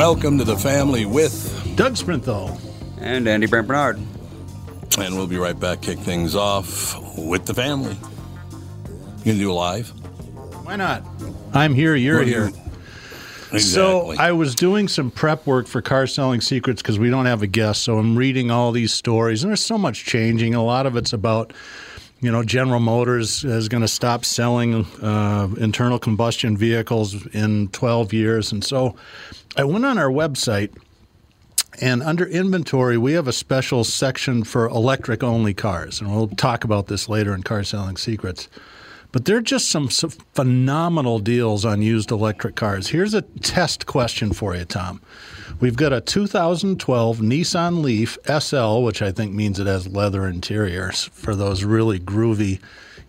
Welcome to the family with Doug Sprinthal. And Andy Brent Barnard. And we'll be right back, kick things off with the family. You gonna do a live? Why not? I'm here, you're What do here. you- Exactly. So I was doing some prep work for Car Selling Secrets because we don't have a guest. So I'm reading all these stories, and there's so much changing. A lot of it's about, you know, General Motors is going to stop selling uh, internal combustion vehicles in 12 years, and so I went on our website. And under inventory, we have a special section for electric only cars. And we'll talk about this later in Car Selling Secrets. But there are just some, some phenomenal deals on used electric cars. Here's a test question for you, Tom. We've got a 2012 Nissan Leaf SL, which I think means it has leather interiors for those really groovy,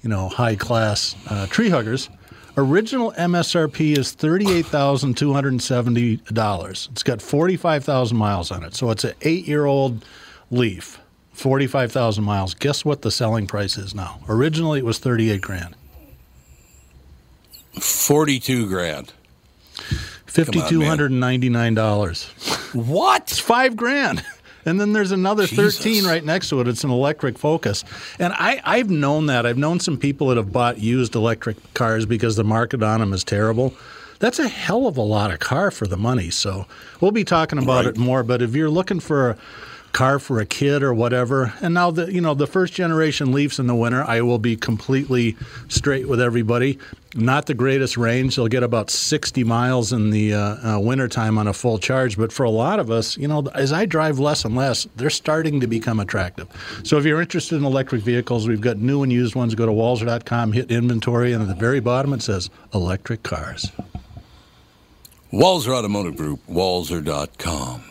you know, high class uh, tree huggers. Original MSRP is $38,270. It's got 45,000 miles on it. So it's an eight year old Leaf, 45,000 miles. Guess what the selling price is now? Originally it was 38 grand. 42 grand. $5,299. What? It's five grand. And then there's another Jesus. 13 right next to it. It's an electric Focus. And I, I've known that. I've known some people that have bought used electric cars because the market on them is terrible. That's a hell of a lot of car for the money. So we'll be talking about Right. it more. But if you're looking for a car for a kid or whatever, and now the you know the first generation Leafs in the winter, I will be completely straight with everybody. Not the greatest range. They'll get about 60 miles in the uh, uh, on a full charge. But for a lot of us, you know, as I drive less and less, they're starting to become attractive. So if you're interested in electric vehicles, we've got new and used ones. Go to walser.com, hit inventory, and at the very bottom it says electric cars. Walser Automotive Group, walser.com.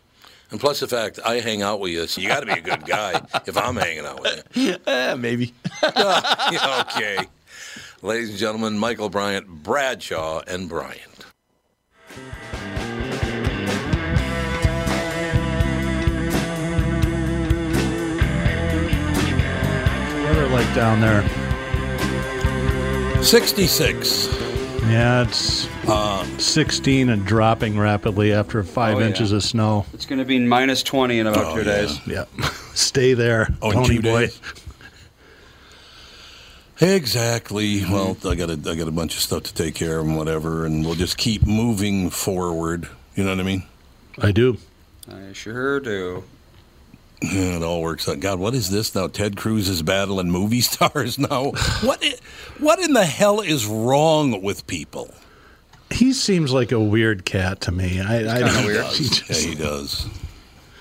And plus the fact I hang out with you, so you got to be a good guy if I'm hanging out with you. Eh, maybe. Yeah, okay. Ladies and gentlemen, Michael Bryant, Bradshaw, and Bryant. Weather like down there. 66. Yeah, it's Uh, 16 and dropping rapidly after five Oh, yeah. inches of snow. It's going to be minus 20 in about Oh, two yeah. days. Yep. Stay there, Oh, in Tony two boy. days? Exactly. Well, I got a, I got a bunch of stuff to take care of and whatever, and we'll just keep moving forward. You know what I mean? I do. I sure do. Yeah, it all works out. God, what is this now? Ted Cruz is battling movie stars now. What? i- What in the hell is wrong with people? He seems like a weird cat to me. I, I kinda don't- weird. he Yeah, he does.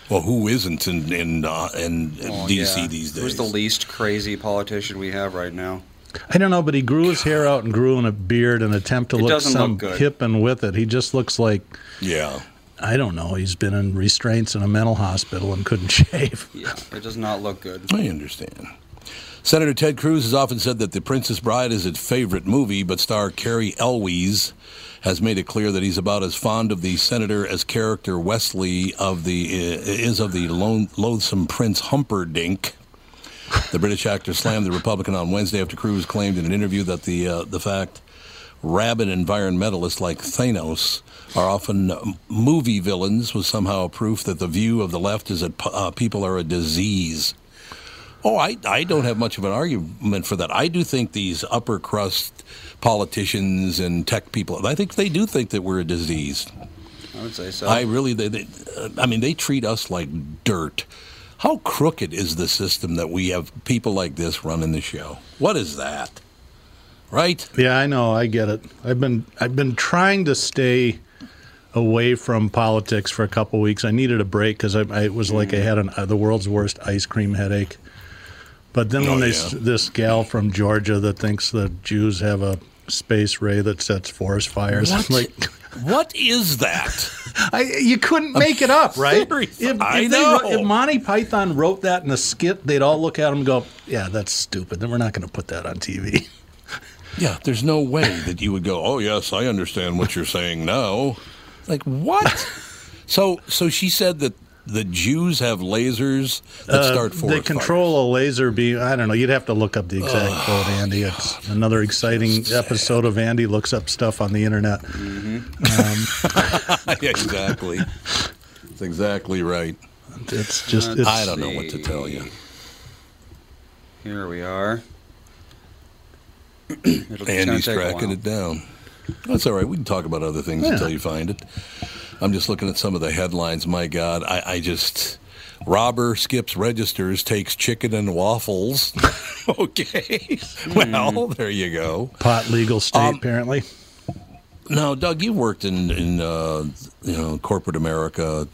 Well, who isn't in in, uh, in Oh, DC yeah. these days? Who's the least crazy politician we have right now? I don't know, but he grew his hair out and grew in a beard and attempt to It look some look hip and with it. He just looks like yeah. I don't know. He's been in restraints in a mental hospital and couldn't shave. Yeah, it does not look good. I understand. Senator Ted Cruz has often said that The Princess Bride is his favorite movie, but star Cary Elwes has made it clear that he's about as fond of the senator as character Westley of the uh, is of the lone, loathsome Prince Humperdinck. The British actor slammed the Republican on Wednesday after Cruz claimed in an interview that the uh, the fact rabid environmentalists like Thanos are often uh, movie villains was somehow a proof that the view of the left is that uh, people are a disease. Oh, I, I don't have much of an argument for that. I do think these upper crust politicians and tech people, I think they do think that we're a disease. I would say so. I really, they, they, uh, I mean, they treat us like dirt. How crooked is the system that we have people like this running the show? What is that? Right? Yeah, I know. I get it. I've been I've been trying to stay away from politics for a couple weeks. I needed a break because I, I it was like I had an, uh, the world's worst ice cream headache. But then Oh, when they yeah. this gal from Georgia that thinks the Jews have a space ray that sets forest fires, I'm like. What is that? I, you couldn't make it up, right? If, I if, they know. if Monty Python wrote that in a skit, they'd all look at him and go, "Yeah, that's stupid. Then we're not going to put that on TV." Yeah, there's no way that you would go, "Oh yes, I understand what you're saying now." Like what? so, so she said that the Jews have lasers that start forest Uh, they control a laser beam. I don't know. You'd have to look up the exact quote, Andy. It's another exciting episode of Andy looks up stuff on the internet. fires. yeah, exactly. That's exactly right. It's just it's, I don't know what to tell you. Here we are. It'll, Andy's tracking it down. That's all right. We can talk about other things Yeah. until you find it. I'm just looking at some of the headlines. My God, I, I just robber skips registers, takes chicken and waffles. okay, well there you go. pot legal state Um, apparently. Now, Doug, you worked in in uh, you know corporate America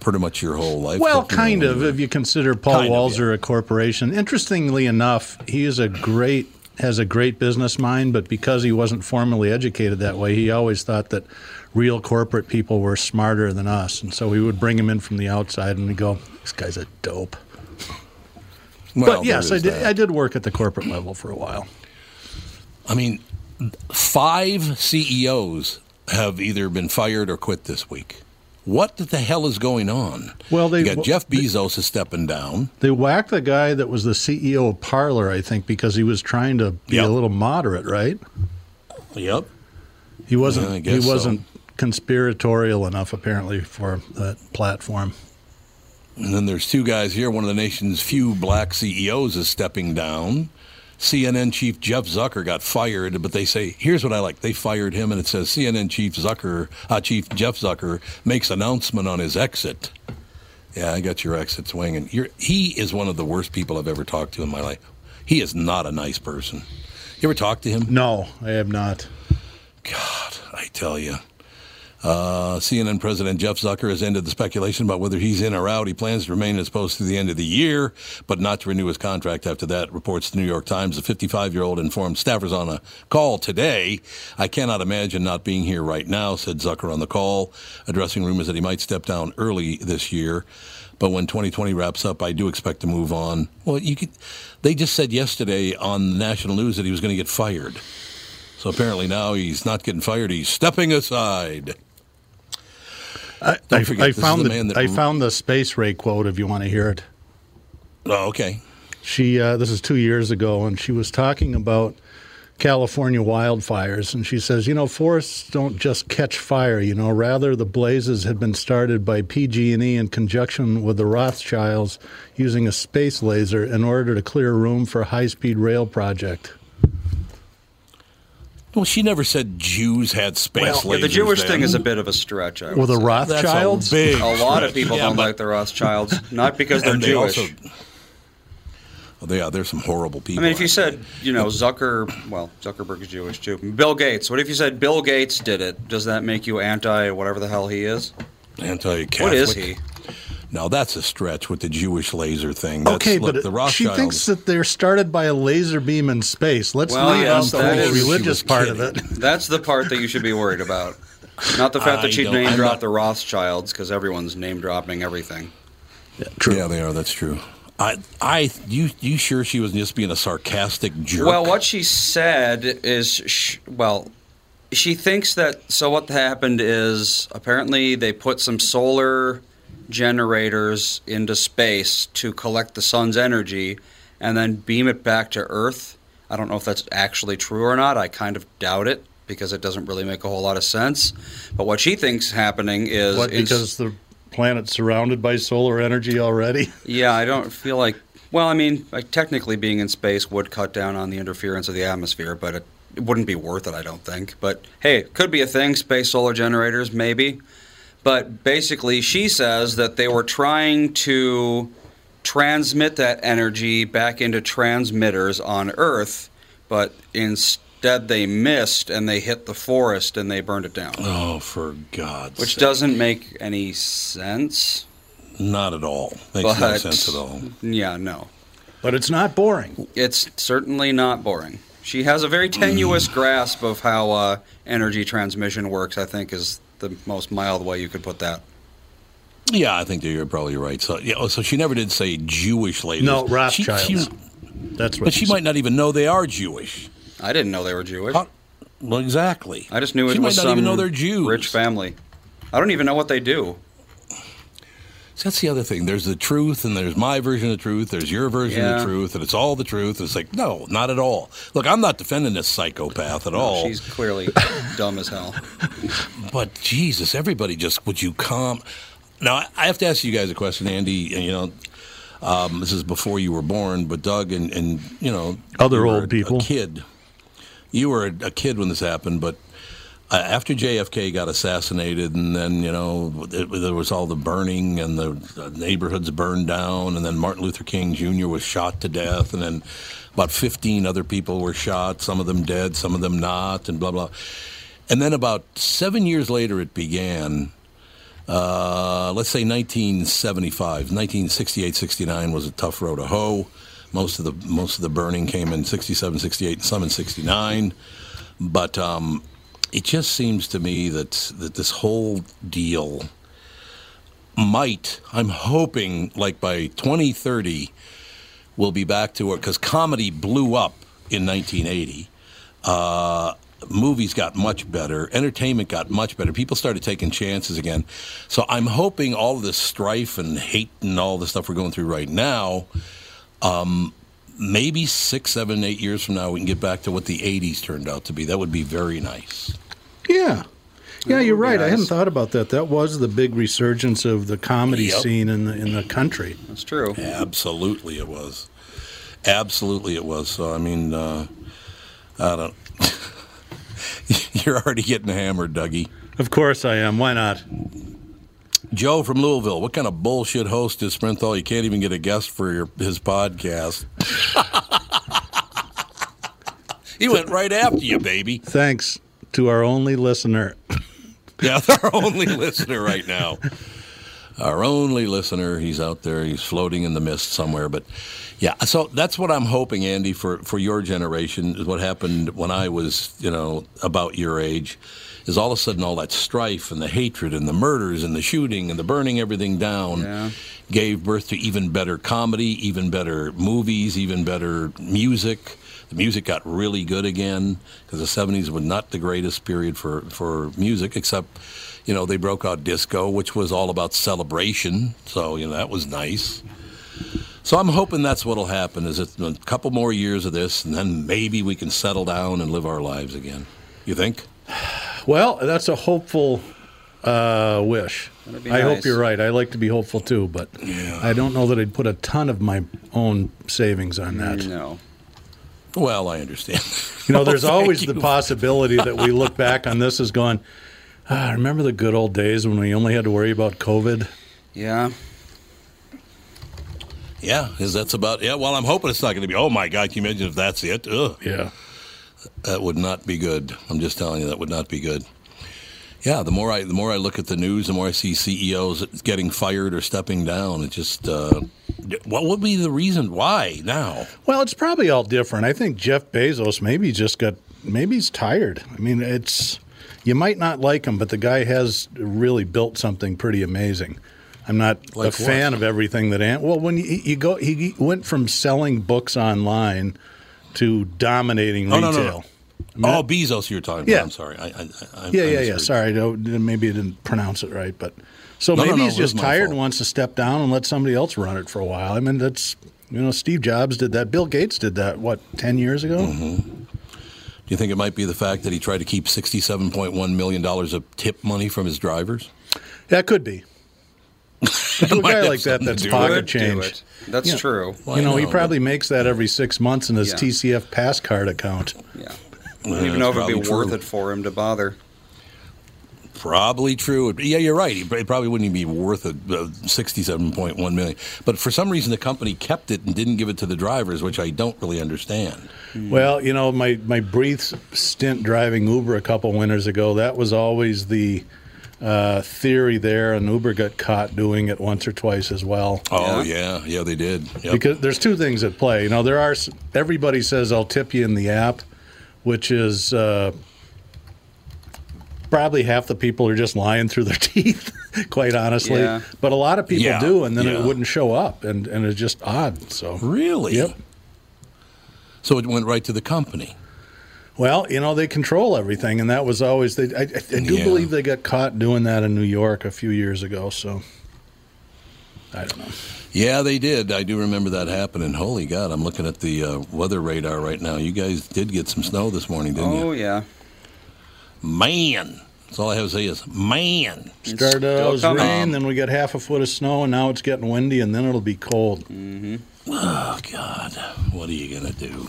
pretty much your whole life. Well, kind of, if you consider Paul Kind of, Walser a corporation. Interestingly enough, he is a great has a great business mind, but because he wasn't formally educated that way, he always thought that real corporate people were smarter than us, and so we would bring him in from the outside, and we go, "This guy's a dope." well, but yes, I did. that. I did work at the corporate level for a while. I mean, five CEOs have either been fired or quit this week. What the hell is going on? Well, they- you got Jeff Bezos is stepping down. They whacked the guy that was the CEO of Parler, I think, because he was trying to be Yep. a little moderate, right? Yep. He wasn't. Yeah, he wasn't conspiratorial enough, apparently, for that platform. And then there's two guys here. One of the nation's few black CEOs is stepping down. CNN chief Jeff Zucker got fired, but they say here's what I like. They fired him, and it says CNN chief Zucker, uh, Chief Jeff Zucker makes announcement on his exit. Yeah, I got your exit swinging. You're, he is one of the worst people I've ever talked to in my life. He is not a nice person. You ever talk to him? No, I have not. God, I tell you. Uh, CNN President Jeff Zucker has ended the speculation about whether he's in or out. He plans to remain in his post through the end of the year, but not to renew his contract after that, reports the New York Times. The 55 year old informed staffers on a call today. I cannot imagine not being here right now, said Zucker on the call, addressing rumors that he might step down early this year. But when 2020 wraps up, I do expect to move on. Well, you could, they just said yesterday on national news that he was going to get fired. So apparently now he's not getting fired; he's stepping aside. I, Don't I, forget, I this found the the, man that- I found the space ray quote. If you want to hear it, Oh, okay. she uh, this is two years ago, and she was talking about California wildfires, and she says, you know, forests don't just catch fire. You know, rather the blazes had been started by PG&E in conjunction with the Rothschilds using a space laser in order to clear room for a high-speed rail project. Well, she never said Jews had space Yeah, the Jewish then. thing is a bit of a stretch. I would With the say. Rothschilds, That's a big. A lot of people Yeah, don't but- like the Rothschilds, not because they're and they Jewish. also- Well, they uh, are. There's some horrible people. I mean, if you out said, you know, Zucker, well, Zuckerberg is Jewish too. Bill Gates. What if you said Bill Gates did it? Does that make you anti whatever the hell he is? anti-Catholic. What is he? Now that's a stretch with the Jewish laser thing. That's, Okay, look, but the she Rothschilds. thinks that they're started by a laser beam in space. Let's Well, leave yes, out the whole religious was part of it. That's the part that you should be worried about. Not the fact I that she name I'm dropped not- the Rothschilds, because everyone's name dropping everything. Yeah, they are. That's true. I, I, you, you sure she was just being a sarcastic jerk? Well, what she said is, sh- well, she thinks that. So what happened is apparently they put some solar generators into space to collect the sun's energy and then beam it back to Earth. I don't know if that's actually true or not. I kind of doubt it because it doesn't really make a whole lot of sense. But what she thinks happening is What, because the planet's surrounded by solar energy already? Yeah, I don't feel like. Well, I mean, like technically being in space would cut down on the interference of the atmosphere, but it, it wouldn't be worth it, I don't think. But hey, it could be a thing. Space solar generators, maybe. But basically, she says that they were trying to transmit that energy back into transmitters on Earth, but instead they missed and they hit the forest and they burned it down. Oh, for God's Which sake. doesn't make any sense. Not at all. Makes no sense at all. Yeah, no. But it's not boring. It's certainly not boring. She has a very tenuous grasp of how uh, energy transmission works, I think, is the most mild way you could put that. Yeah, I think you're probably right. So, yeah, so she never did say Jewish ladies. No, She- Rothschilds. she- That's what but she said. might not even know they are Jewish. I didn't know they were Jewish. How- Well, exactly. I just knew it she was might not some even know they're Jews. rich family. I don't even know what they do. See, That's the other thing. There's the truth, and there's my version of the truth. There's your version of Yeah. the truth, and it's all the truth. It's like, no, not at all. Look, I'm not defending this psychopath at all. She's clearly dumb as hell. But Jesus, everybody just would you calm? Now I- I have to ask you guys a question, Andy. And you know, um, this is before you were born, but Doug and, and you know Other you old a- people. a kid. You were a, a kid when this happened, but after JFK got assassinated, and then you know it, there was all the burning and the, neighborhoods burned down, and then Martin Luther King Jr. was shot to death, and then about 15 other people were shot, some of them dead, some of them not, and blah blah. And then about seven years later, it began. Uh, let's say 1975, 1968, 69 was a tough row to hoe. Most of the most of the burning came in 67, 68, and some in 69. But um, it just seems to me that that this whole deal might. I'm hoping, like by 2030, we'll be back to it because comedy blew up in 1980. Uh, movies got much better. Entertainment got much better. People started taking chances again. So I'm hoping all this strife and hate and all the stuff we're going through right now, um, maybe six, seven, eight years from now, we can get back to what the 80s turned out to be. That would be very nice. Yeah. Yeah, That you're would be right. I hadn't thought about that. That was the big resurgence of the comedy Yep. scene in the in the country. That's true. Absolutely, it was. Absolutely, it was. So I mean, uh, I don't. You're already getting hammered, Dougie. Of course I am. Why not? Joe from Louisville. What kind of bullshit host is Sprinthal? You can't even get a guest for your, his podcast. he went right after you, baby. Thanks to our only listener. Yeah, our only listener right now. Our only listener. He's out there. He's floating in the mist somewhere. But yeah, so that's what I'm hoping, Andy, for, for your generation is what happened when I was, you know, about your age. Is all of a sudden all that strife and the hatred and the murders and the shooting and the burning everything down Yeah. gave birth to even better comedy, even better movies, even better music. The music got really good again because the 70s was not the greatest period for, for music, except, you know, they broke out disco, which was all about celebration. So, you know, that was nice. So I'm hoping that's what'll happen is it a couple more years of this, and then maybe we can settle down and live our lives again. You think? Well, that's a hopeful uh, wish. That'd be I hope you're right. I like to be hopeful too, but I don't know that I'd put a ton of my own savings on that. No. Well, I understand. You know, there's Well, thank always the possibility that we look back on this as going, ah, remember the good old days when we only had to worry about COVID? Yeah. Yeah, is that's about yeah. Well, I'm hoping it's not going to be. Oh my God, can you imagine if that's it? Ugh, Yeah. that would not be good. I'm just telling you, that would not be good. Yeah, the more I the more I look at the news, the more I see CEOs getting fired or stepping down. It just uh, what would be the reason why now? Well, it's probably all different. I think Jeff Bezos maybe just got maybe he's tired. I mean, it's you might not like him, but the guy has really built something pretty amazing. I'm not Like a fan what? of everything that Ant. Well, when you, you go, he went from selling books online to dominating Oh, no, retail. no, no. Oh, Bezos, you're talking about. Yeah. I'm sorry. I, I, I, Yeah, I yeah, yeah. Sorry, I maybe I didn't pronounce it right, but so No, no, maybe no, he's it just tired fault. and wants to step down and let somebody else run it for a while. I mean, that's you know, Steve Jobs did that. Bill Gates did that. What ten years ago? Mm-hmm. Do you think it might be the fact that he tried to keep sixty-seven point one million dollars of tip money from his drivers? That could be. to a guy like that, that's pocket change. That's Yeah. true. Well, you know, I he know, probably makes that every six months in his Yeah. TCF pass card account. Yeah. I don't even know if it'd be probably worth it for him to bother. Probably true. Yeah, you're right. It probably wouldn't even be worth a, uh, 67.1 million. But for some reason, the company kept it and didn't give it to the drivers, which I don't really understand. Well, you know, my my brief stint driving Uber a couple winters ago, that was always the uh, theory there, and Uber got caught doing it once or twice as well. Oh yeah, yeah, they did. Yep. Because there's two things at play. You know, there are everybody says I'll tip you in the app, which is uh, probably half the people are just lying through their teeth, quite honestly. Yeah. But a lot of people Yeah, do, and then yeah. it wouldn't show up, and and it's just odd. So really? Yep. So it went right to the company. Well, you know, they control everything, and that was always. They, I, I do Yeah. believe they got caught doing that in New York a few years ago. So I don't know. Yeah, they did. I do remember that happening. Holy God, I'm looking at the uh, weather radar right now. You guys did get some snow this morning, didn't Oh you? Oh yeah. Man. That's all I have to say is, man. Started out as rain, then we got half a foot of snow, and now it's getting windy, and then it'll be cold. Oh, God. What are you going to do?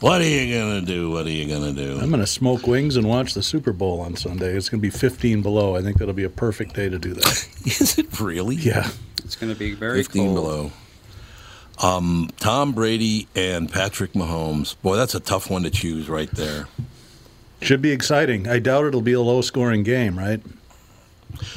What are you going to do? What are you going to do? I'm going to smoke wings and watch the Super Bowl on Sunday. It's going to be 15 below. I think that'll be a perfect day to do that. Is it really? yeah. It's going to be very 15 cold. below. Um, Tom Brady and Patrick Mahomes. Boy, that's a tough one to choose right there. Should be exciting. I doubt it'll be a low scoring game, right?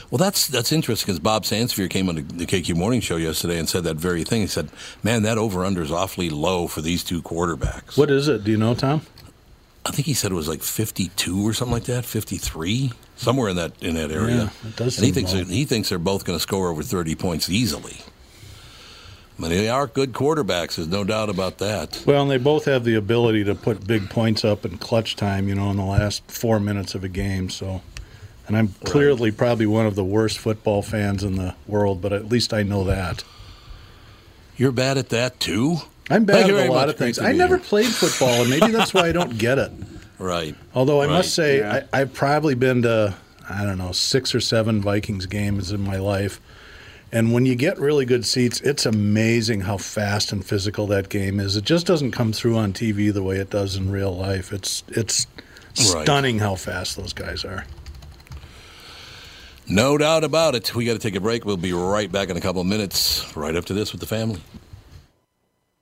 Well, that's that's interesting because Bob Sansevere came on the, the KQ Morning Show yesterday and said that very thing. He said, "Man, that over under is awfully low for these two quarterbacks." What is it? Do you know, Tom? I think he said it was like fifty-two or something like that, fifty-three, somewhere in that in that area. Yeah, it does and he thinks he thinks they're both going to score over thirty points easily. But they are good quarterbacks. There's no doubt about that. Well, and they both have the ability to put big points up in clutch time, you know, in the last four minutes of a game. So, and I'm clearly probably one of the worst football fans in the world, but at least I know that. You're bad at that too. I'm bad you at a lot of things. I never here. played football, and maybe that's why I don't get it. Right. Although I Right. must say, Yeah. I, I've probably been to, I don't know, six or seven Vikings games in my life. And when you get really good seats, it's amazing how fast and physical that game is. It just doesn't come through on TV the way it does in real life. It's it's Right. stunning how fast those guys are. No doubt about it. We got to take a break. We'll be right back in a couple of minutes, right after this with the family.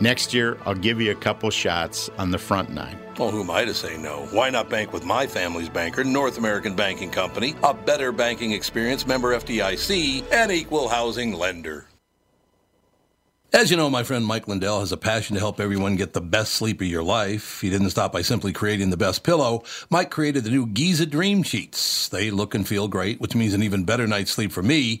Next year, I'll give you a couple shots on the front nine. Well, who am I to say no? Why not bank with my family's banker, North American Banking Company, a better banking experience, member FDIC, and equal housing lender? As you know, my friend Mike Lindell has a passion to help everyone get the best sleep of your life. He didn't stop by simply creating the best pillow. Mike created the new Giza Dream Sheets. They look and feel great, which means an even better night's sleep for me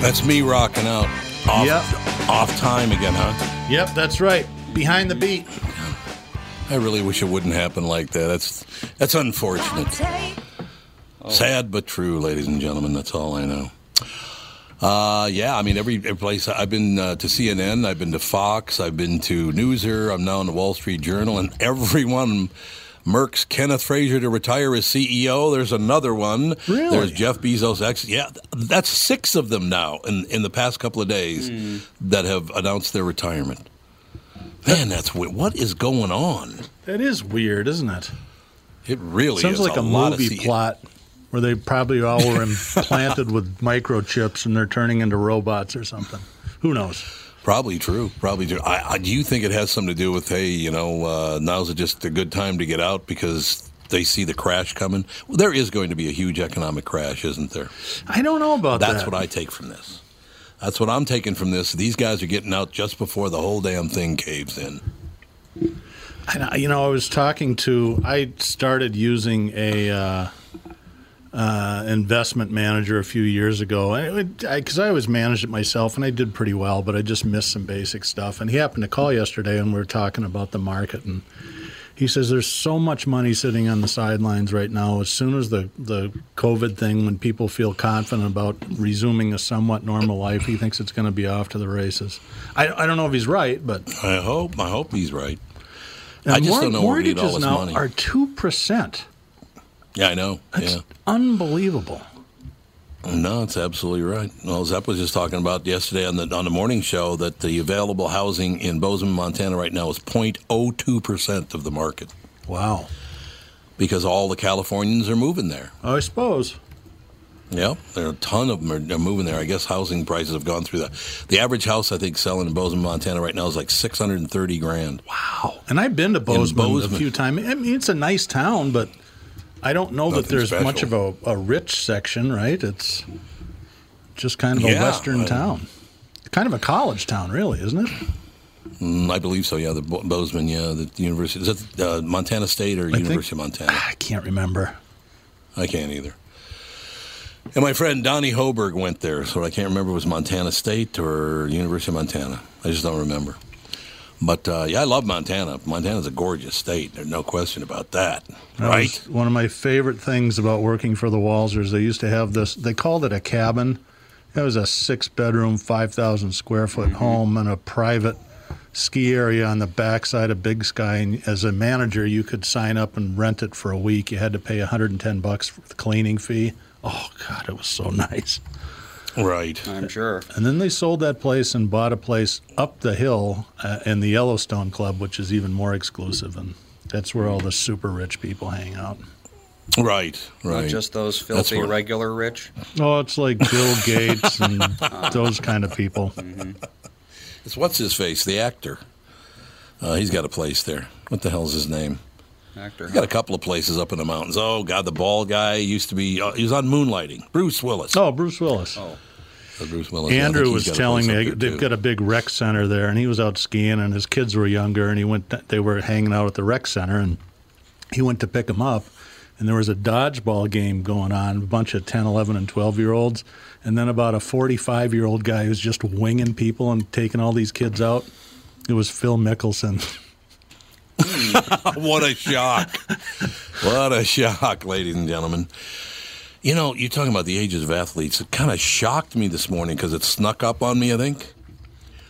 That's me rocking out. Off, Yep. off time again, huh? Yep, that's right. Behind the beat. I really wish it wouldn't happen like that. That's that's unfortunate. Sad but true, ladies and gentlemen. That's all I know. Uh, yeah, I mean every, every place I've been uh, to CNN, I've been to Fox, I've been to Newser, I'm now in the Wall Street Journal, and everyone. Merck's Kenneth Frazier to retire as CEO. There's another one. Really? There's Jeff Bezos. Ex- yeah, that's six of them now in, in the past couple of days hmm. that have announced their retirement. Man, that's weird. What is going on? That is weird, isn't it? It really Sounds is like a, of movie plot where they probably all were implanted with microchips and they're turning into robots or something. Who knows? Probably true. Probably true. I, I, do you think it has something to do with hey, you know, uh, now's just a good time to get out because they see the crash coming? Well, there is going to be a huge economic crash, isn't there? I don't know about That's that. That's what I take from this. That's what I'm taking from this. These guys are getting out just before the whole damn thing caves in. I, you know, I was talking to. I started using a uh, uh, investment manager a few years ago, because I, I, always managed it myself, and I did pretty well, but I just missed some basic stuff. And he happened to call yesterday, and we were talking about the market, and he says there's so much money sitting on the sidelines right now. As soon as the the COVID thing, when people feel confident about resuming a somewhat normal life, he thinks it's going to be off to the races. I, I don't know if he's right, but I hope I hope he's right. and I just don't know where we get all this now money. are two percent. Yeah, I know. That's yeah. unbelievable. No, it's absolutely right. Well, Zepp was just talking about yesterday on the on the morning show that the available housing in Bozeman, Montana, right now is 0.02 percent of the market Wow. because all the Californians are moving there. I suppose. Yep, there are a ton of them are, are moving there. I guess housing prices have gone through the the average house I think selling in Bozeman, Montana, right now is like 630 grand. Wow. And I've been to Bozeman, Bozeman. a few times. I mean, it's a nice town, but I don't know that there's special. much of a, a rich section, right? It's just kind of a western I- town. Kind of a college town, really, isn't it? Mm, I believe so. Yeah, the Bo- Bozeman. Yeah, the university is that uh, Montana State or think- University of Montana? I can't remember. I can't either. And my friend Donnie Hoberg went there, so I can't remember if it was Montana State or University of Montana. I just don't remember. But uh, yeah, I love Montana. Montana's a gorgeous state. There's no question about that. That right? one of my favorite things about working for the Walsers. They used to have this. They called it a cabin. It was a six-bedroom, five thousand square foot home and a private ski area on the backside of Big Sky. And as a manager, you could sign up and rent it for a week. You had to pay 110 bucks for the cleaning fee. Oh God, it was so nice. Right. I'm sure. And then they sold that place and bought a place up the hill uh, in the Yellowstone Club, which is even more exclusive, and that's where all the super rich people hang out. Right. Right. Not just those filthy where- regular rich. Oh, it's like Bill Gates and those kind of people. It's what's his face, the actor. Uh, he's got a place there. What the hell's his name? Actor. He's got a couple of places up in the mountains. Oh God, the bald guy used to be. Uh, he was on Moonlighting. Bruce Willis. Oh, Bruce Willis. Oh, Uh, Bruce Willis. Andrew think was he's got a telling me they've too. got a big rec center there, and he was out skiing, and his kids were younger, and he went. They were hanging out at the rec center, and he went to pick them up, and there was a dodgeball game going on, a bunch of 10, 11, and 12 year olds, and then about a 45 year old guy who's just winging people and taking all these kids out. It was Phil Mickelson. what a shock. what a shock, ladies and gentlemen. You know, you're talking about the ages of athletes. It kind of shocked me this morning because it snuck up on me, I think.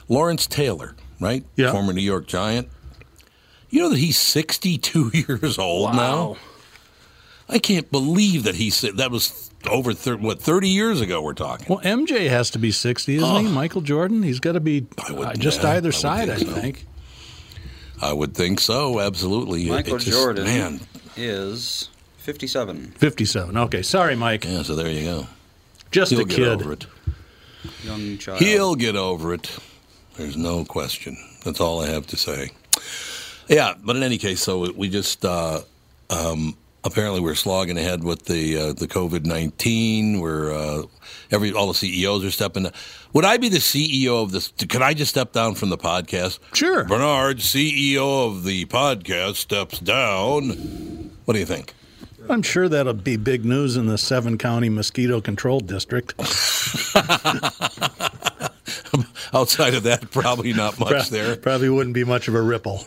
Lawrence Taylor, right? Yeah. Former New York Giant. You know that he's 62 years old now? I can't believe that he said that was over, thir- what, 30 years ago we're talking. Well, MJ has to be 60, isn't he? Michael Jordan? He's got to be I uh, just yeah, either would side, I think. I would think so, absolutely. It- Michael it just- Jordan Man, is 57. 57. Okay, sorry, Mike. yeah, so there you go. Just He'll a get kid. over it. Young child. He'll get over it. There's no question. That's all I have to say. Yeah, but in any case, so we just uh, um, apparently we're slogging ahead with the uh, the COVID nineteen. We're uh, every all the CEOs are stepping. down. Would I be the CEO of this? Can I just step down from the podcast? Sure. Barnard, CEO of the podcast, steps down. What do you think? I'm sure that'll be big news in the seven county mosquito control district. Outside of that, probably not much there. Probably wouldn't be much of a ripple.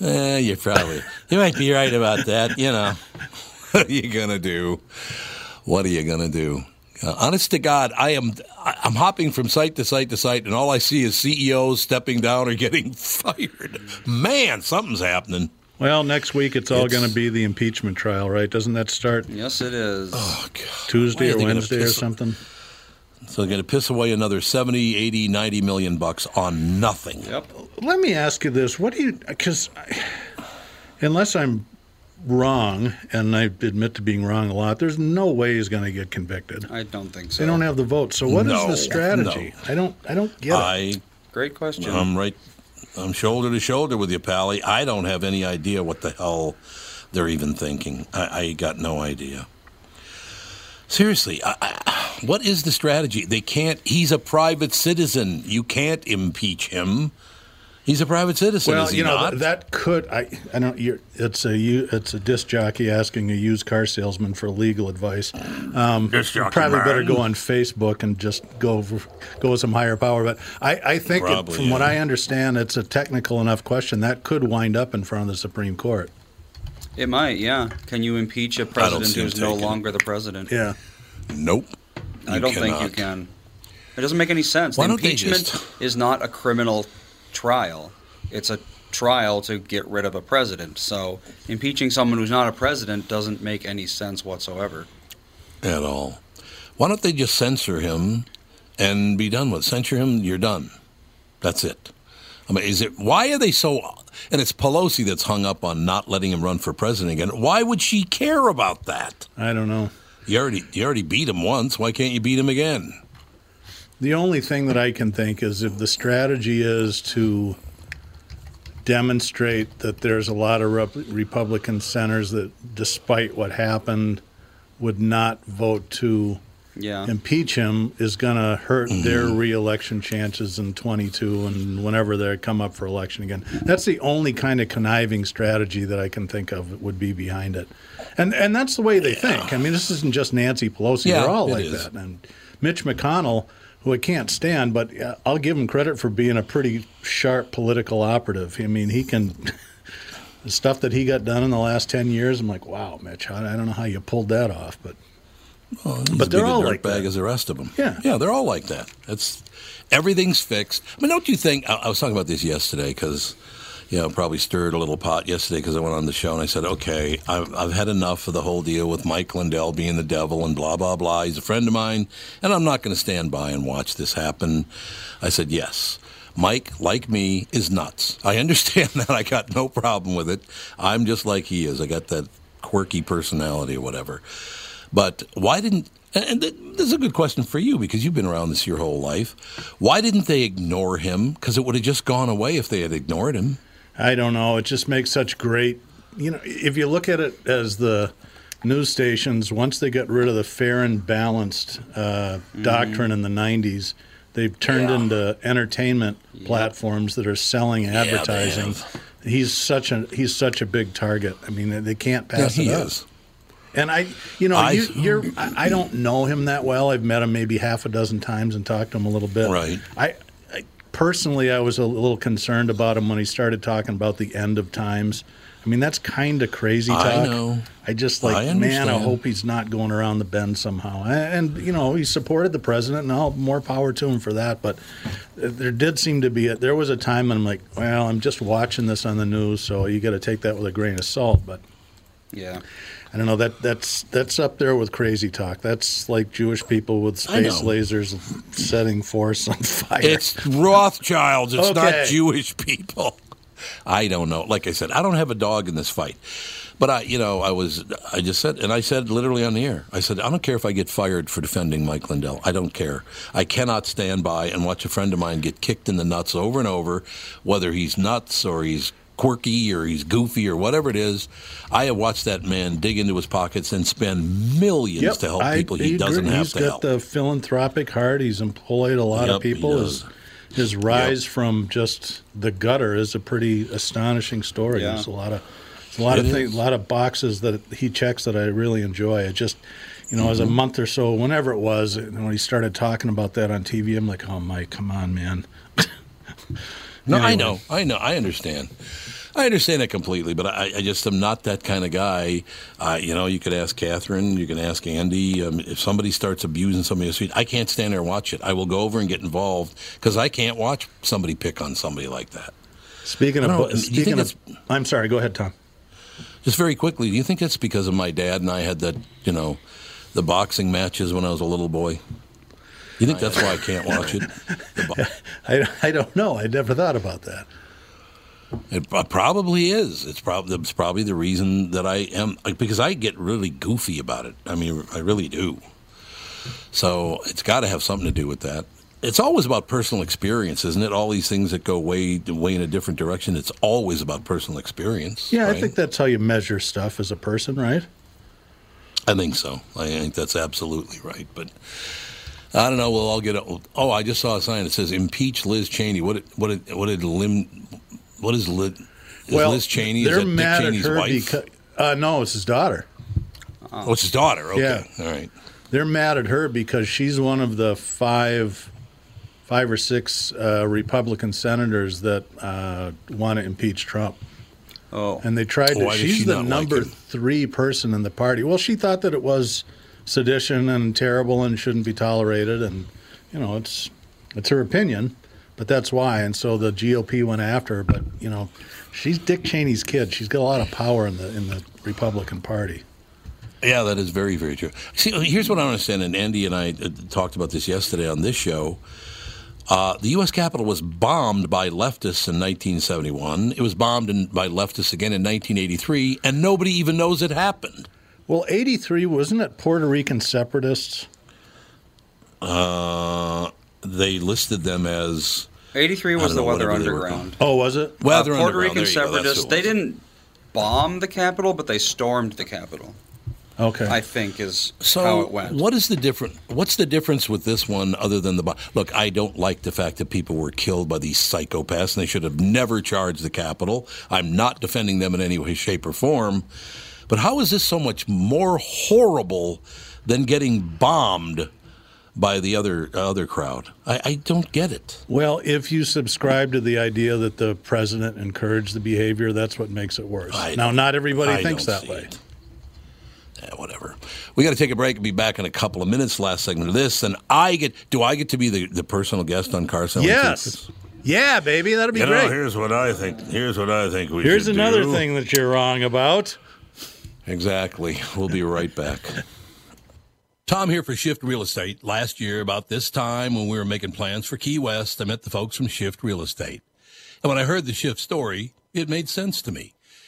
Eh, you're probably you might be right about that. You know, what are you gonna do? What are you gonna do? Uh, honest to God, I am I'm hopping from site to site to site, and all I see is CEOs stepping down or getting fired. Man, something's happening. Well, next week it's all going to be the impeachment trial, right? Doesn't that start Yes, it is. Oh God, Tuesday or Wednesday or piss- something? So they're going to piss away another 70, 80, 90 million bucks on nothing. Yep. Let me ask you this: What do you? Because unless I'm wrong, and I admit to being wrong a lot, there's no way he's going to get convicted. I don't think so. They don't have the vote. So what is No, the strategy? I don't. I don't get it. Great question. I'm right. I'm shoulder to shoulder with you, Pally. I don't have any idea what the hell they're even thinking. I, I got no idea. Seriously, I, I, what is the strategy? They can't. He's a private citizen. You can't impeach him. He's a private citizen. Well, is he you know not? th- that could I I don't you're, it's a you it's a disc jockey asking a used car salesman for legal advice. Um, Disc jockey probably better go on Facebook and just go for, go with some higher power. But I I think it, Probably, from what. I understand, it's a technical enough question that could wind up in front of the Supreme Court. It might, yeah. Can you impeach a president see him who's no taking it. longer the president? Yeah. nope. I You don't think you cannot. can. It doesn't make any sense. Why the don't they impeachment just- is not a criminal trial. It's a trial to get rid of a president. So impeaching someone who's not a president doesn't make any sense whatsoever. at all. Why don't they just censor him and be done with? it? Censure him, you're done. That's it. I mean, is it? Why are they so? And it's Pelosi that's hung up on not letting him run for president again. Why would she care about that? I don't know. You already you already beat him once. Why can't you beat him again? The only thing that I can think is if the strategy is to demonstrate that there's a lot of Rep- Republican senators that, despite what happened, would not vote to Yeah. impeach him, is going to hurt their reelection chances in 22 and whenever they come up for election again. That's the only kind of conniving strategy that I can think of would be behind it. And and that's the way they think. I mean, this isn't just Nancy Pelosi. Yeah, They're all like is. that. And Mitch McConnell, who I can't stand, but uh, I'll give him credit for being a pretty sharp political operative. I mean, he can. The stuff that he got done in the last 10 years, I'm like, wow, Mitch, I I don't know how you pulled that off, but Well, But they're all like dirtbag that. as the rest of them. Yeah. yeah, they're all like that. It's everything's fixed. I mean, don't you think? I, I was talking about this yesterday because, you know, probably stirred a little pot yesterday because I went on the show and I said, okay, I've, I've had enough of the whole deal with Mike Lindell being the devil and blah blah blah. He's a friend of mine, and I'm not going to stand by and watch this happen. I said, yes. Mike, like me, is nuts. I understand that. I got no problem with it. I'm just like he is. I got that quirky personality or whatever. But why didn't? And this is a good question for you because you've been around this your whole life. Why didn't they ignore him? Because it would have just gone away if they had ignored him. I don't know. It just makes such great, you know, if you look at it as the news stations, once they got rid of the fair and balanced uh, doctrine in the 90s, they've turned Yeah. into entertainment platforms that are selling advertising. he's such a he's such a big target. I mean, they can't pass yeah, he it up. is. And I, you know, I- you, you're. I, I don't know him that well. I've met him maybe half a dozen times and talked to him a little bit. Right. I, I personally, I was a little concerned about him when he started talking about the end of times. I mean, that's kind of crazy talk. I know. I just like, I man, I hope he's not going around the bend somehow. And, and, you know, he supported the president, and all more power to him for that. But uh, there did seem to be a, there was a time when I'm like, well, I'm just watching this on the news, so you got to take that with a grain of salt. But Yeah. I don't know that that's that's up there with crazy talk. That's like Jewish people with space lasers setting force on fire. It's Rothschilds. It's not Jewish people. I don't know. Like I said, I don't have a dog in this fight. But I, you know, I was, I just said, and I said literally on the air, I said, I don't care if I get fired for defending Mike Lindell. I don't care. I cannot stand by and watch a friend of mine get kicked in the nuts over and over, whether he's nuts or he's quirky or he's goofy or whatever it is. I have watched that man dig into his pockets and spend millions Yep, to help I- people he agree. doesn't have He's to got help. the philanthropic heart. He's employed a lot Yep, of he people. His, his rise from just the gutter is a pretty astonishing story. Yeah. There's a lot of a lot It of things, a lot of boxes that he checks that I really enjoy. It just you know, as a Mm-hmm. month or so, whenever it was, when he started talking about that on TV, I'm like, oh Mike, come on, man. No, I know, I know, I understand. I understand that completely, but I, I just am not that kind of guy. Uh, you know, you could ask Catherine, you can ask Andy. Um, if somebody starts abusing somebody street, I can't stand there and watch it. I will go over and get involved because I can't watch somebody pick on somebody like that. Speaking know, of, you speaking think of, I'm sorry. Go ahead, Tom. Just very quickly, do you think it's because of my dad and I had that, you know, the boxing matches when I was a little boy? You think that's why I can't watch it? I, I don't know. I never thought about that. It probably is. It's probably it's probably the reason that I am because I get really goofy about it. I mean, I really do. So it's got to have something to do with that. It's always about personal experience, isn't it? All these things that go way way in a different direction. It's always about personal experience. Yeah, I think that's how you measure stuff as a person, right? I think so. I think that's absolutely right. But I don't know. We'll all get. A, oh, I just saw a sign that says "Impeach Liz Cheney." What? Did, what? Did, what did Lim? What is Liz? Is Liz Cheney? They're is that mad Dick Cheney's at her wife? because uh, no, it's his daughter. oh, it's his daughter. Okay. Yeah. All right. They're mad at her because she's one of the five, five or six uh, Republican senators that uh, want to impeach Trump. Oh, And they tried to. Why does she's she the not like number three person in the party. Well, she thought that it was sedition and terrible and shouldn't be tolerated, and you know, it's it's her opinion, but that's why. And so the GOP went after her. But you know, she's Dick Cheney's kid. She's got a lot of power in the in the Republican Party. Yeah, that is very, very true. See, here's what I understand, and Andy and I uh, talked about this yesterday on this show. Uh, the U.S. Capitol was bombed by leftists in 1971. It was bombed in, by leftists again in 1983, and nobody even knows it happened. Well, eighty three wasn't it Puerto Rican separatists? Uh, they listed them as 83 was the know, Weather whatever they were Underground. Oh, was it? Uh, Weather Puerto Rican There you go, that's separatists. They didn't bomb the Capitol, but they stormed the Capitol. Okay. I think is So, how it went. what is the different? What's the difference with this one other than the bo- look? I don't like the fact that people were killed by these psychopaths, and they should have never charged the Capitol. I'm not defending them in any way, shape, or form. But how is this so much more horrible than getting bombed by the other other crowd? I, I don't get it. Well, if you subscribe to the idea that the president encouraged the behavior, that's what makes it worse. I now, don't- not everybody I thinks don't that see way. it. Yeah, whatever. We got to take a break and be back in a couple of minutes. Last segment of this, and I get. Do I get to be the, the personal guest on Carson? Yes. Yeah, baby, that'd be You know, great. here's what I think. Here's what I think we Here's should another do. thing that you're wrong about. Exactly. We'll be right back. Tom here for Shift Real Estate. Last year, about this time when we were making plans for Key West, I met the folks from Shift Real Estate. And when I heard the Shift story, it made sense to me.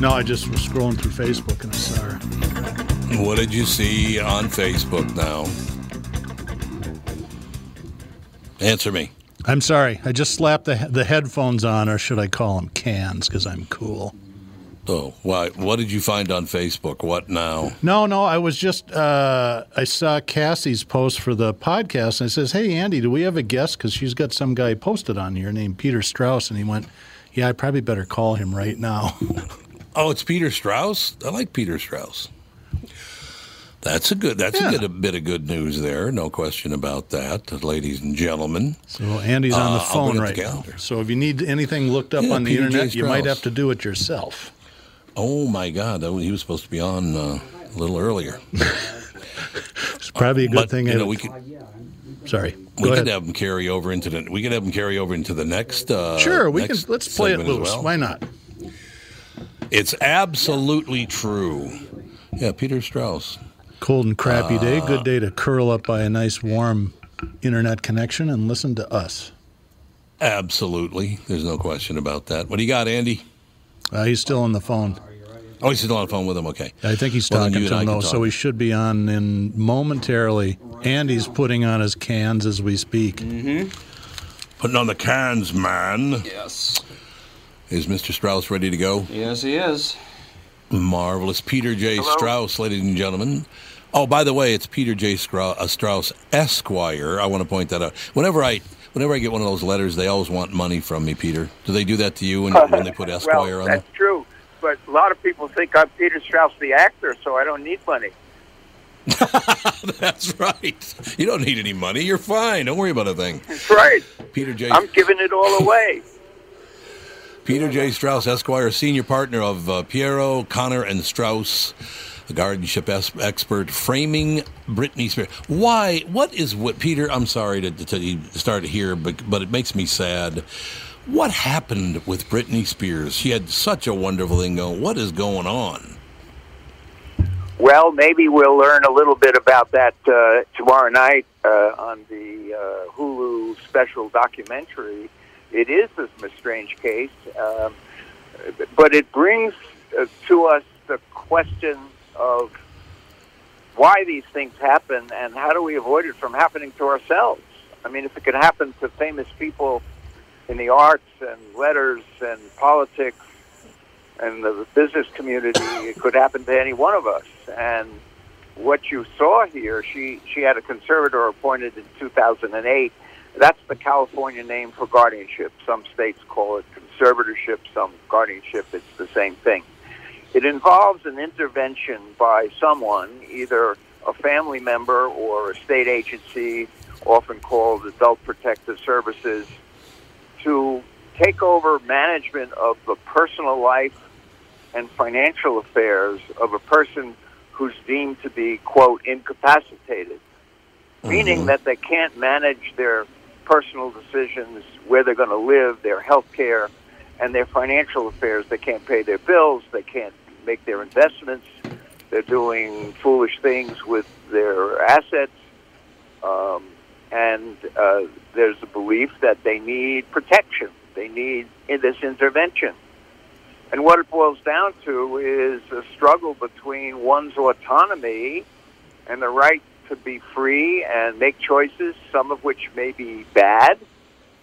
No, I just was scrolling through Facebook and I saw her. What did you see on Facebook now? Answer me. I'm sorry. I just slapped the the headphones on, or should I call them cans? Because I'm cool. Oh, why? What did you find on Facebook? What now? No, no. I was just uh, I saw Cassie's post for the podcast, and I says, "Hey, Andy, do we have a guest? Because she's got some guy posted on here named Peter Strauss." And he went, "Yeah, I probably better call him right now." Oh, it's Peter Strauss. I like Peter Strauss. That's a good. That's Yeah. a, good, a bit of good news there. No question about that, ladies and gentlemen. so Andy's on Uh, the I'll phone right the now. So if you need anything looked up Yeah, on the Peter internet, you might have to do it yourself. Oh my God, that he was supposed to be on uh, a little earlier. It's probably a good But thing. you know, we could sorry. we Go could have him carry over into the we could have him carry over into the next. Uh, Sure, we can. Let's play it loose. well. Why not? It's absolutely true. Yeah, Peter Strauss. Cold and crappy day. Uh, Good day to curl up by a nice warm internet connection and listen to us. Absolutely. There's no question about that. What do you got, Andy? Uh, he's still on the phone. Oh, he's still on the phone with him. Okay. I think he's Well, talking you to him can though, so talk. he should be on in momentarily. Andy's putting on his cans as we speak. Putting on the cans, man. Yes. Is Mr. Strauss ready to go? Yes, he is. Marvelous. Peter J. Strauss, ladies and gentlemen. Oh, by the way, it's Peter J. Scrou- uh, Strauss Esquire. I want to point that out. Whenever I whenever I get one of those letters, they always want money from me, Peter. Do they do that to you when, when they put Esquire well, on them? that's true. But a lot of people think I'm Peter Strauss, the actor, so I don't need money. That's right. You don't need any money. You're fine. Don't worry about a thing. That's right. Peter J. I'm giving it all away. Peter J. Strauss Esquire, senior partner of uh, Pierro, Connor, and Strauss, the guardianship es- expert, framing Britney Spears. Why? What is what? Peter, I'm sorry to, to start here, but but it makes me sad. What happened with Britney Spears? She had such a wonderful thing going. What is going on? Well, maybe we'll learn a little bit about that uh, tomorrow night uh, on the uh, Hulu special documentary. It is a strange case, um, but it brings uh, to us the question of why these things happen and how do we avoid it from happening to ourselves. I mean, if it could happen to famous people in the arts and letters and politics and the business community, it could happen to any one of us. And what you saw here, she she had a conservator appointed in 2008. That's the California name for guardianship. Some states call it conservatorship, some guardianship. It's the same thing. It involves an intervention by someone, either a family member or a state agency, often called Adult Protective Services, to take over management of the personal life and financial affairs of a person who's deemed to be, quote, incapacitated, meaning that they can't manage their personal decisions, where they're going to live, their health care, and their financial affairs. They can't pay their bills, they can't make their investments, they're doing foolish things with their assets. Um, and uh, there's a belief that they need protection. They need this intervention. And what it boils down to is a struggle between one's autonomy and the right to be free and make choices, some of which may be bad,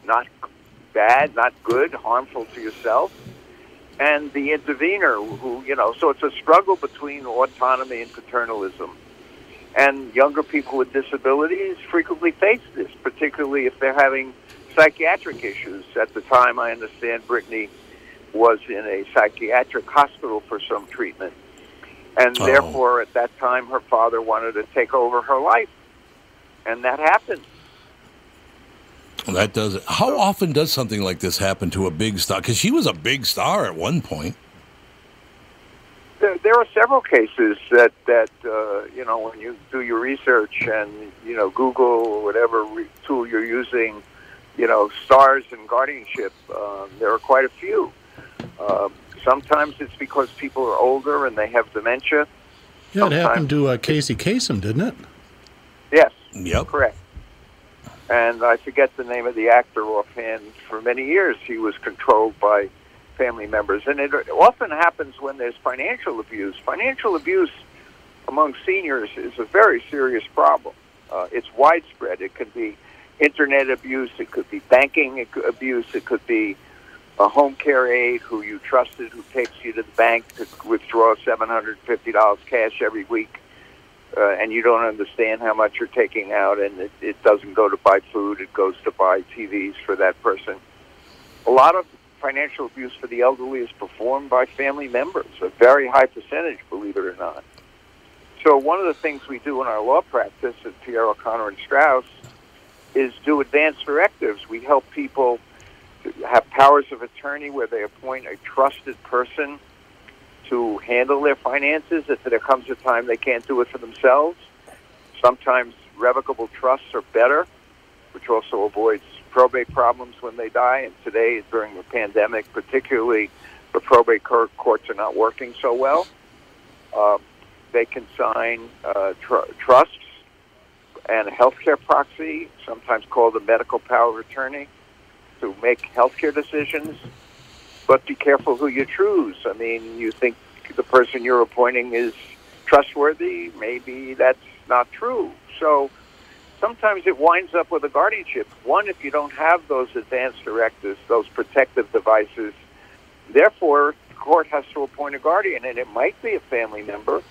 not bad, not good, harmful to yourself, and the intervener who, you know, so it's a struggle between autonomy and paternalism. And younger people with disabilities frequently face this, particularly if they're having psychiatric issues. At the time, I understand Britney was in a psychiatric hospital for some treatment. And Oh. therefore, at that time, her father wanted to take over her life. And that happened. That does it. How often does something like this happen to a big star? Because she was a big star at one point. There, there are several cases that that uh, you know when you do your research and you know Google or whatever re- tool you're using, you know stars and guardianship. Um, there are quite a few. Um, sometimes it's because people are older and they have dementia. Yeah, it happened to uh, Casey Kasem, didn't it? Yes, Yep. correct. And I forget the name of the actor offhand. For many years, he was controlled by family members, and it often happens when there's financial abuse. Financial abuse among seniors is a very serious problem. Uh, it's widespread. It could be internet abuse, it could be banking abuse, it could be a home care aide who you trusted who takes you to the bank to withdraw $750 cash every week. Uh, and you don't understand how much you're taking out, and it, it doesn't go to buy food; it goes to buy TVs for that person. A lot of financial abuse for the elderly is performed by family members, a very high percentage, believe it or not. So one of the things we do in our law practice at Pierro Connor and Strauss is do advanced directives. We help people have powers of attorney where they appoint a trusted person to handle their finances if there comes a time they can't do it for themselves. Sometimes revocable trusts are better, which also avoids probate problems when they die. And today, during the pandemic, particularly the probate courts are not working so well. Um, they can sign uh, tr- trusts and a healthcare proxy, sometimes called a medical power of attorney, to make healthcare decisions. But be careful who you choose. I mean, you think the person you're appointing is trustworthy. Maybe that's not true. So sometimes it winds up with a guardianship. One, if you don't have those advanced directives, those protective devices, therefore, the court has to appoint a guardian, and it might be a family member,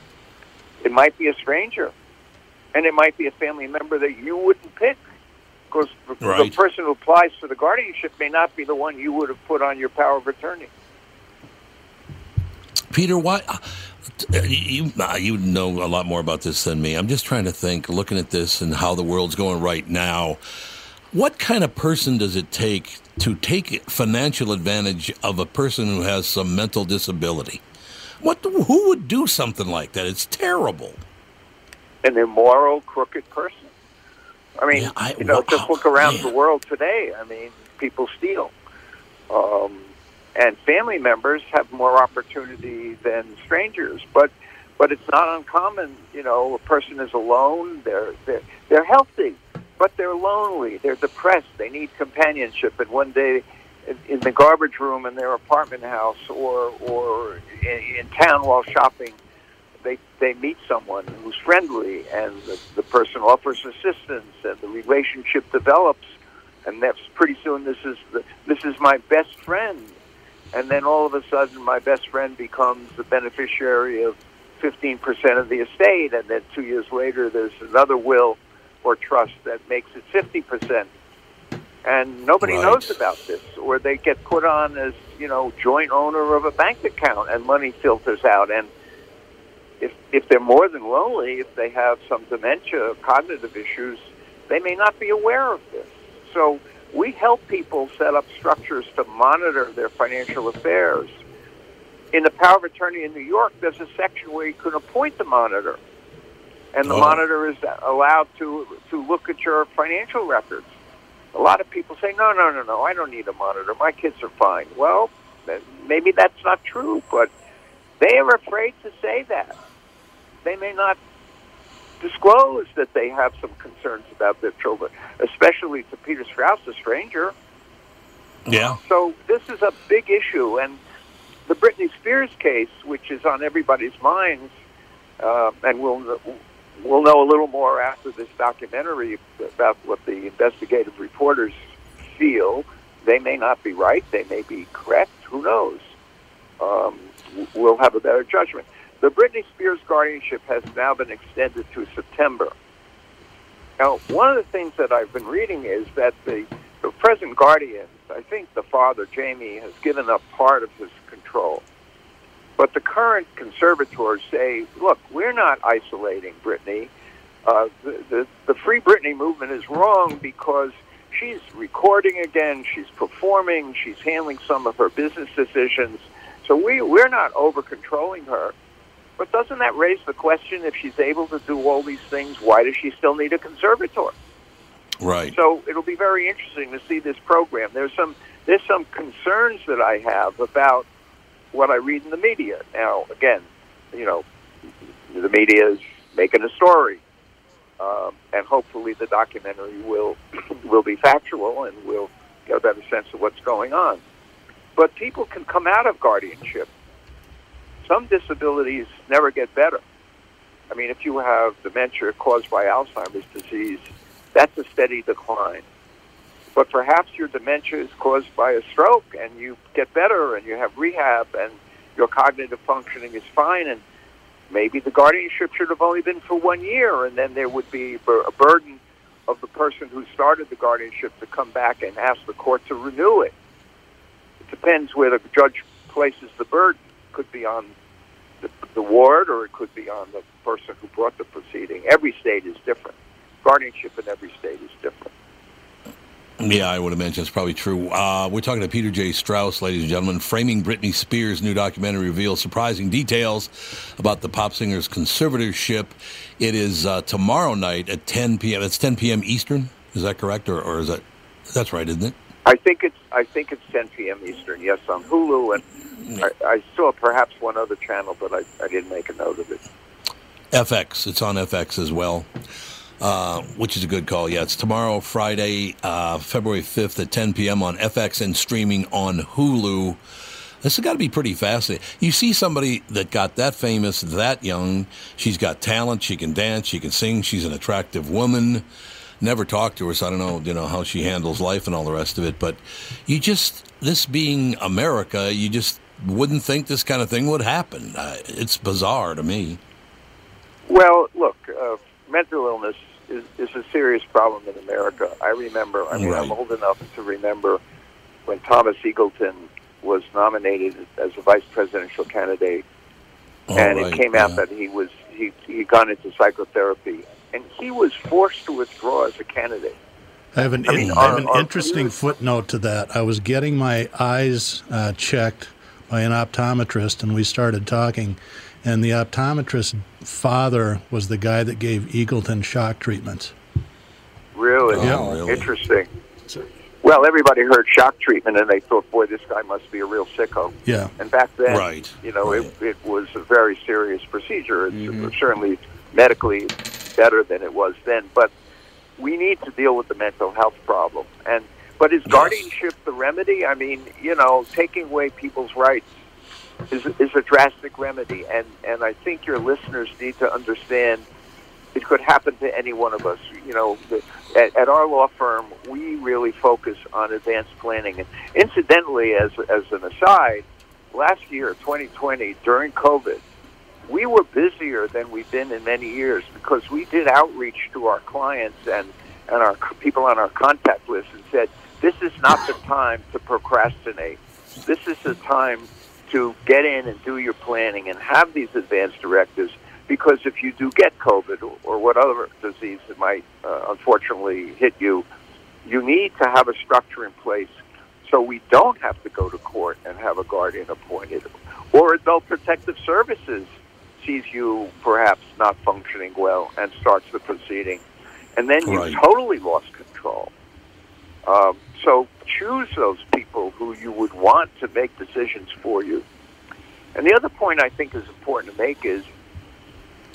it might be a stranger, and it might be a family member that you wouldn't pick because right. the person who applies for the guardianship may not be the one you would have put on your power of attorney. Peter, why? You you know a lot more about this than me. I'm just trying to think, looking at this and how the world's going right now. What kind of person does it take to take financial advantage of a person who has some mental disability? What who would do something like that? It's terrible. An immoral, crooked person. I mean, yeah, I, you know, wow, just look around man. the world today. I mean, people steal. Um, and family members have more opportunity than strangers. But but it's not uncommon. You know, a person is alone. They're they're they're healthy, but they're lonely. They're depressed. They need companionship. And one day, in, the garbage room in their apartment house, or or in, in town while shopping, they they meet someone who's friendly, and the, the person offers assistance, and the relationship develops. And that's pretty soon. This is the, this is my best friend and then all of a sudden my best friend becomes the beneficiary of 15% of the estate, and then two years later there's another will or trust that makes it 50%. And nobody right. knows about this, or they get put on as, you know, joint owner of a bank account, and money filters out. And if, if they're more than lonely, if they have some dementia, or cognitive issues, they may not be aware of this. So we help people set up structures to monitor their financial affairs. In the power of attorney in New York, there's a section where you can appoint the monitor, and the oh. monitor is allowed to to look at your financial records. A lot of people say, "No, no, no, no, I don't need a monitor. My kids are fine." Well, maybe that's not true, but they are afraid to say that. They may not disclose that they have some concerns about their children, especially to Peter Strauss, a stranger. Yeah. So this is a big issue, and the Britney Spears case, which is on everybody's minds, uh, and we'll we'll know a little more after this documentary about what the investigative reporters feel. They may not be right; they may be correct. Who knows? Um, we'll have a better judgment. The Britney Spears guardianship has now been extended to September. Now, one of the things that I've been reading is that the, the present guardian, I think the father, Jamie, has given up part of his control. But the current conservators say, look, we're not isolating Britney. Uh, the, the, the Free Britney movement is wrong because she's recording again, she's performing, she's handling some of her business decisions. So we, we're not over controlling her. But doesn't that raise the question if she's able to do all these things, why does she still need a conservator? Right. So it'll be very interesting to see this program. There's some there's some concerns that I have about what I read in the media. Now, again, you know, the media is making a story, um, and hopefully the documentary will will be factual and we'll get a better sense of what's going on. But people can come out of guardianship some disabilities never get better. I mean, if you have dementia caused by Alzheimer's disease, that's a steady decline. But perhaps your dementia is caused by a stroke and you get better and you have rehab and your cognitive functioning is fine and maybe the guardianship should have only been for one year and then there would be a burden of the person who started the guardianship to come back and ask the court to renew it. It depends where the judge places the burden. It could be on the, ward or it could be on the person who brought the proceeding. Every state is different. Guardianship in every state is different. Yeah, I would imagine it's probably true. Uh, we're talking to Peter J. Strauss, ladies and gentlemen. Framing Britney Spears' new documentary reveals surprising details about the pop singer's conservatorship. It is uh, tomorrow night at 10 p.m. It's 10 p.m. Eastern. Is that correct, or, or is that that's right, isn't it? I think it's I think it's 10 p.m. Eastern. Yes, on Hulu, and I, I saw perhaps one other channel, but I, I didn't make a note of it. FX. It's on FX as well. Uh, which is a good call. Yeah, it's tomorrow, Friday, uh, February 5th at 10 p.m. on FX and streaming on Hulu. This has got to be pretty fascinating. You see somebody that got that famous, that young. She's got talent. She can dance. She can sing. She's an attractive woman. Never talked to her, so I don't know, you know, how she handles life and all the rest of it. But you just, this being America, you just wouldn't think this kind of thing would happen. Uh, it's bizarre to me. Well, look, uh, mental illness is, is a serious problem in America. I remember, I mean, right. I'm old enough to remember when Thomas Eagleton was nominated as a vice presidential candidate, oh, and right. it came out yeah. that he was he he gone into psychotherapy, and he was forced to withdraw as a candidate. I have an, I mean, in, our, I have an interesting footnote to that. I was getting my eyes uh, checked by an optometrist, and we started talking. And the optometrist's father was the guy that gave Eagleton shock treatments. Really? Oh, yeah. Really? Interesting. Well, everybody heard shock treatment, and they thought, "Boy, this guy must be a real sicko." Yeah. And back then, right. you know, right. It, it was a very serious procedure. It's mm-hmm. certainly medically better than it was then, but we need to deal with the mental health problem. And but is guardianship the remedy? I mean, you know, taking away people's rights is, is a drastic remedy, and and I think your listeners need to understand it could happen to any one of us. You know, the, at, at our law firm, we really focus on advanced planning. And incidentally, as as an aside, last year, 2020, during COVID, we were busier than we've been in many years because we did outreach to our clients and and our people on our contact list and said, "This is not the time to procrastinate. This is the time." to get in and do your planning and have these advance directives because if you do get COVID or what other disease that might uh, unfortunately hit you, you need to have a structure in place so we don't have to go to court and have a guardian appointed. Or Adult Protective Services sees you perhaps not functioning well and starts the proceeding. And then you've totally lost control. Um, so choose those people who you would want to make decisions for you. And the other point I think is important to make is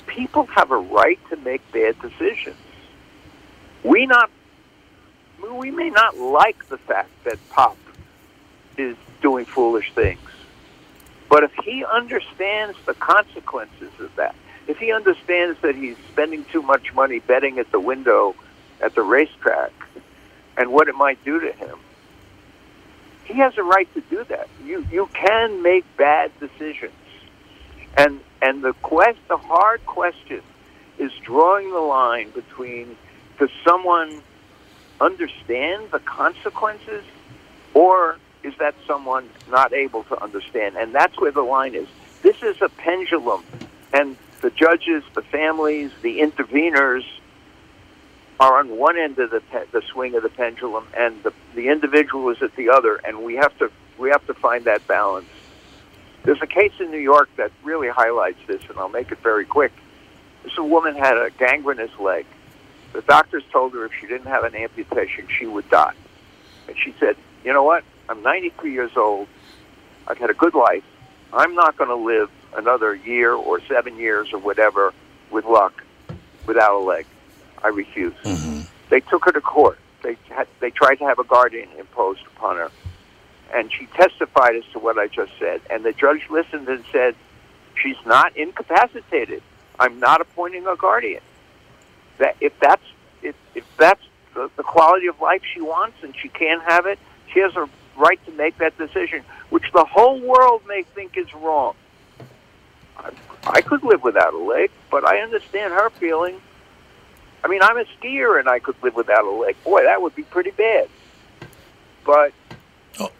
people have a right to make bad decisions. We not we may not like the fact that Pop is doing foolish things. But if he understands the consequences of that, if he understands that he's spending too much money betting at the window at the racetrack and what it might do to him, he has a right to do that. You you can make bad decisions, and and the quest the hard question is drawing the line between does someone understand the consequences, or is that someone not able to understand? And that's where the line is. This is a pendulum, and the judges, the families, the interveners are on one end of the pe- the swing of the pendulum, and the the individual is at the other, and we have to we have to find that balance. There's a case in New York that really highlights this, and I'll make it very quick. This woman had a gangrenous leg. The doctors told her if she didn't have an amputation, she would die. And she said, "You know what? I'm 93 years old. I've had a good life. I'm not going to live another year or seven years or whatever with luck without a leg." I refuse. Mm-hmm. They took her to court. They had, they tried to have a guardian imposed upon her, and she testified as to what I just said. And the judge listened and said, "She's not incapacitated. I'm not appointing a guardian. That if that's if, if that's the, the quality of life she wants and she can't have it, she has a right to make that decision, which the whole world may think is wrong. I, I could live without a leg, but I understand her feeling. I mean, I'm a skier and I could live without a leg. Boy, that would be pretty bad. But Oh.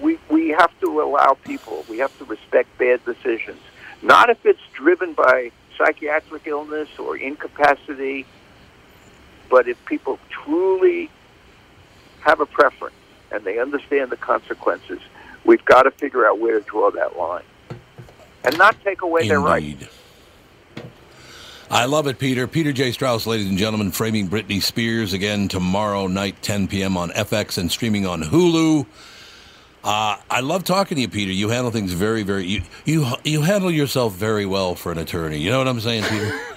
we we have to allow people. We have to respect bad decisions, not if it's driven by psychiatric illness or incapacity, but if people truly have a preference and they understand the consequences, we've got to figure out where to draw that line and not take away their rights. I love it, Peter. Peter J. Strauss, ladies and gentlemen, framing Britney Spears again tomorrow night, 10 p.m. on FX and streaming on Hulu. Uh, I love talking to you, Peter. You handle things very, very. You, you you handle yourself very well for an attorney. You know what I'm saying, Peter?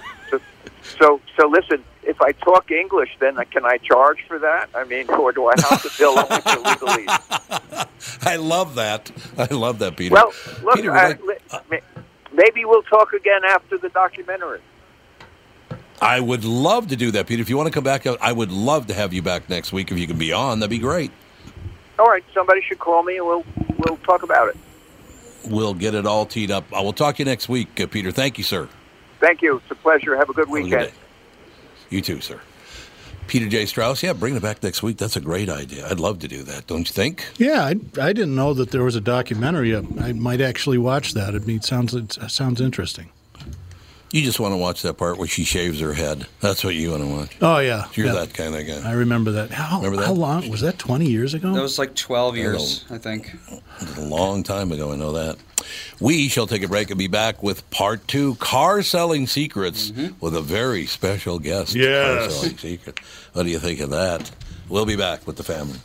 So, so listen. If I talk English, then can I charge for that? I mean, or do I have to bill only for legalese? I love that. I love that, Peter. Well, look, Peter, I, would like- li- ma- maybe we'll talk again after the documentary. I would love to do that, Peter. If you want to come back, I would love to have you back next week. If you can be on, that'd be great. All right, somebody should call me and we'll we'll talk about it. We'll get it all teed up. I will talk to you next week, uh, Peter. Thank you, sir. Thank you. It's a pleasure. Have a good Have a good weekend. Day. You too, sir. Peter J. Strauss, yeah, bring it back next week. That's a great idea. I'd love to do that, don't you think? Yeah, I, I didn't know that there was a documentary. I might actually watch that. I mean, it sounds it sounds interesting. You just want to watch that part where she shaves her head. That's what you want to watch. Oh yeah, You're yeah. that kind of guy. I remember that. How, Remember that? how long was that? Twenty years ago? That was like 12 years, I think. It a long time ago. I know that. We shall take a break and be back with part two car selling secrets mm-hmm. with a very special guest. Car Yes. selling secret. What do you think of that? We'll be back with the family.